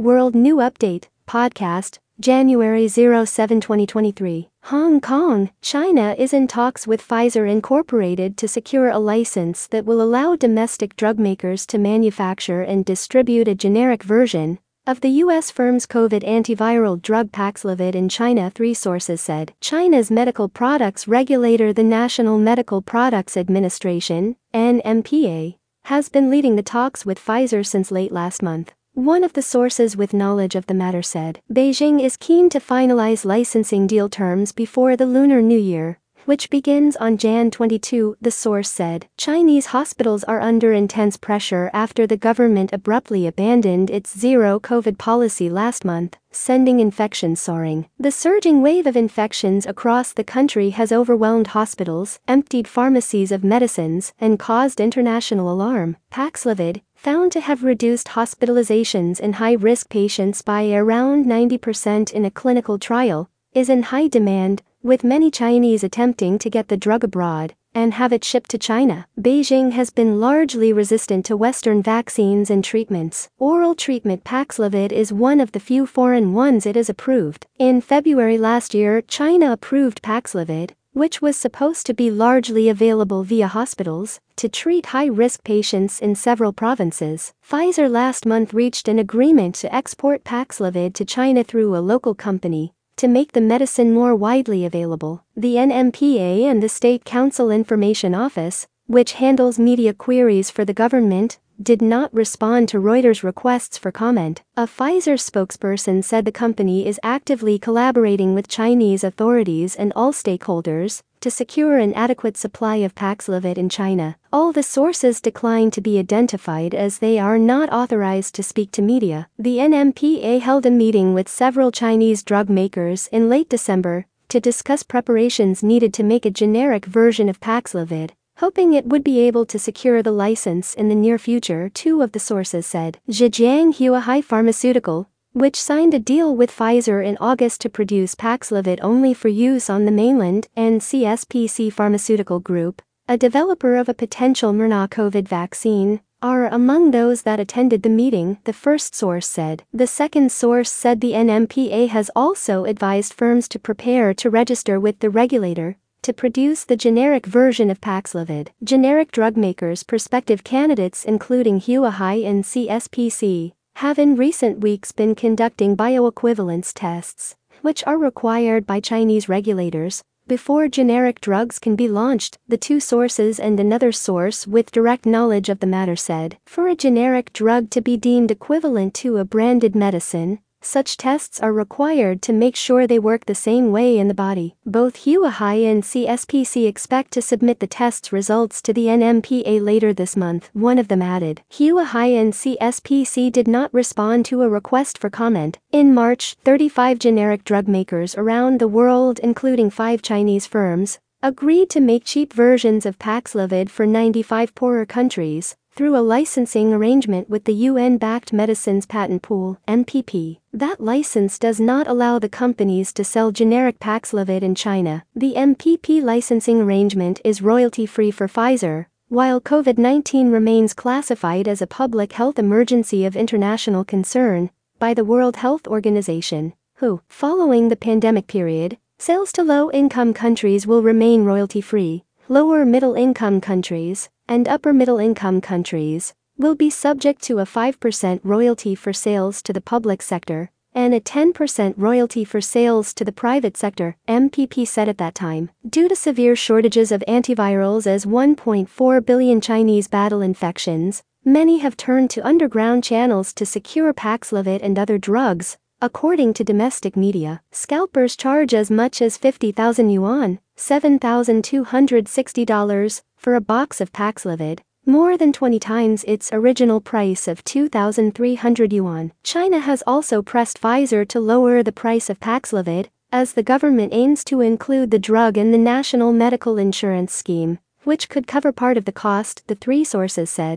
World New Update, podcast, January 07, 2023. Hong Kong, China is in talks with Pfizer Incorporated to secure a license that will allow domestic drug makers to manufacture and distribute a generic version of the U.S. firm's COVID antiviral drug Paxlovid in China, three sources said. China's medical products regulator, the National Medical Products Administration, NMPA, has been leading the talks with Pfizer since late last month. One of the sources with knowledge of the matter said Beijing is keen to finalize licensing deal terms before the Lunar New Year, which begins on Jan 22, the source said. Chinese hospitals are under intense pressure after the government abruptly abandoned its zero COVID policy last month, sending infections soaring. The surging wave of infections across the country has overwhelmed hospitals, emptied pharmacies of medicines, and caused international alarm. Paxlovid, found to have reduced hospitalizations in high risk patients by around 90% in a clinical trial, is in high demand, with many Chinese attempting to get the drug abroad and have it shipped to China. Beijing has been largely resistant to Western vaccines and treatments. Oral treatment Paxlovid is one of the few foreign ones it has approved. In February last year, China approved Paxlovid, which was supposed to be largely available via hospitals, to treat high risk patients in several provinces. Pfizer last month reached an agreement to export Paxlovid to China through a local company, to make the medicine more widely available, the NMPA and the State Council Information Office, which handles media queries for the government, did not respond to Reuters' requests for comment. A Pfizer spokesperson said the company is actively collaborating with Chinese authorities and all stakeholders to secure an adequate supply of Paxlovid in China. All the sources declined to be identified as they are not authorized to speak to media. The NMPA held a meeting with several Chinese drug makers in late December to discuss preparations needed to make a generic version of Paxlovid, hoping it would be able to secure the license in the near future, two of the sources said. Zhejiang Huahai Pharmaceutical, which signed a deal with Pfizer in August to produce Paxlovid only for use on the mainland, and CSPC Pharmaceutical Group, a developer of a potential Mrna COVID vaccine, are among those that attended the meeting, the first source said. The second source said the NMPA has also advised firms to prepare to register with the regulator to produce the generic version of Paxlovid. Generic drug makers prospective candidates including Huahai and CSPC have in recent weeks been conducting bioequivalence tests, which are required by Chinese regulators, before generic drugs can be launched, the two sources and another source with direct knowledge of the matter said. For a generic drug to be deemed equivalent to a branded medicine, such tests are required to make sure they work the same way in the body. Both Huahai and CSPC expect to submit the test's results to the NMPA later this month, one of them added. Huahai and CSPC did not respond to a request for comment. In March, 35 generic drug makers around the world, including five Chinese firms, agreed to make cheap versions of Paxlovid for 95 poorer countries through a licensing arrangement with the UN-backed Medicines Patent Pool (MPP). That license does not allow the companies to sell generic Paxlovid in China. The MPP licensing arrangement is royalty-free for Pfizer, while COVID-19 remains classified as a public health emergency of international concern by the World Health Organization, WHO, following the pandemic period, sales to low-income countries will remain royalty-free. Lower middle-income countries, and upper middle income countries will be subject to a 5% royalty for sales to the public sector and a 10% royalty for sales to the private sector, MPP said at that time. Due to severe shortages of antivirals as 1.4 billion Chinese battle infections, many have turned to underground channels to secure Paxlovid and other drugs. According to domestic media, scalpers charge as much as 50,000 yuan, $7,260, for a box of Paxlovid, more than 20 times its original price of 2,300 yuan. China has also pressed Pfizer to lower the price of Paxlovid, as the government aims to include the drug in the National Medical Insurance Scheme, which could cover part of the cost, the three sources said.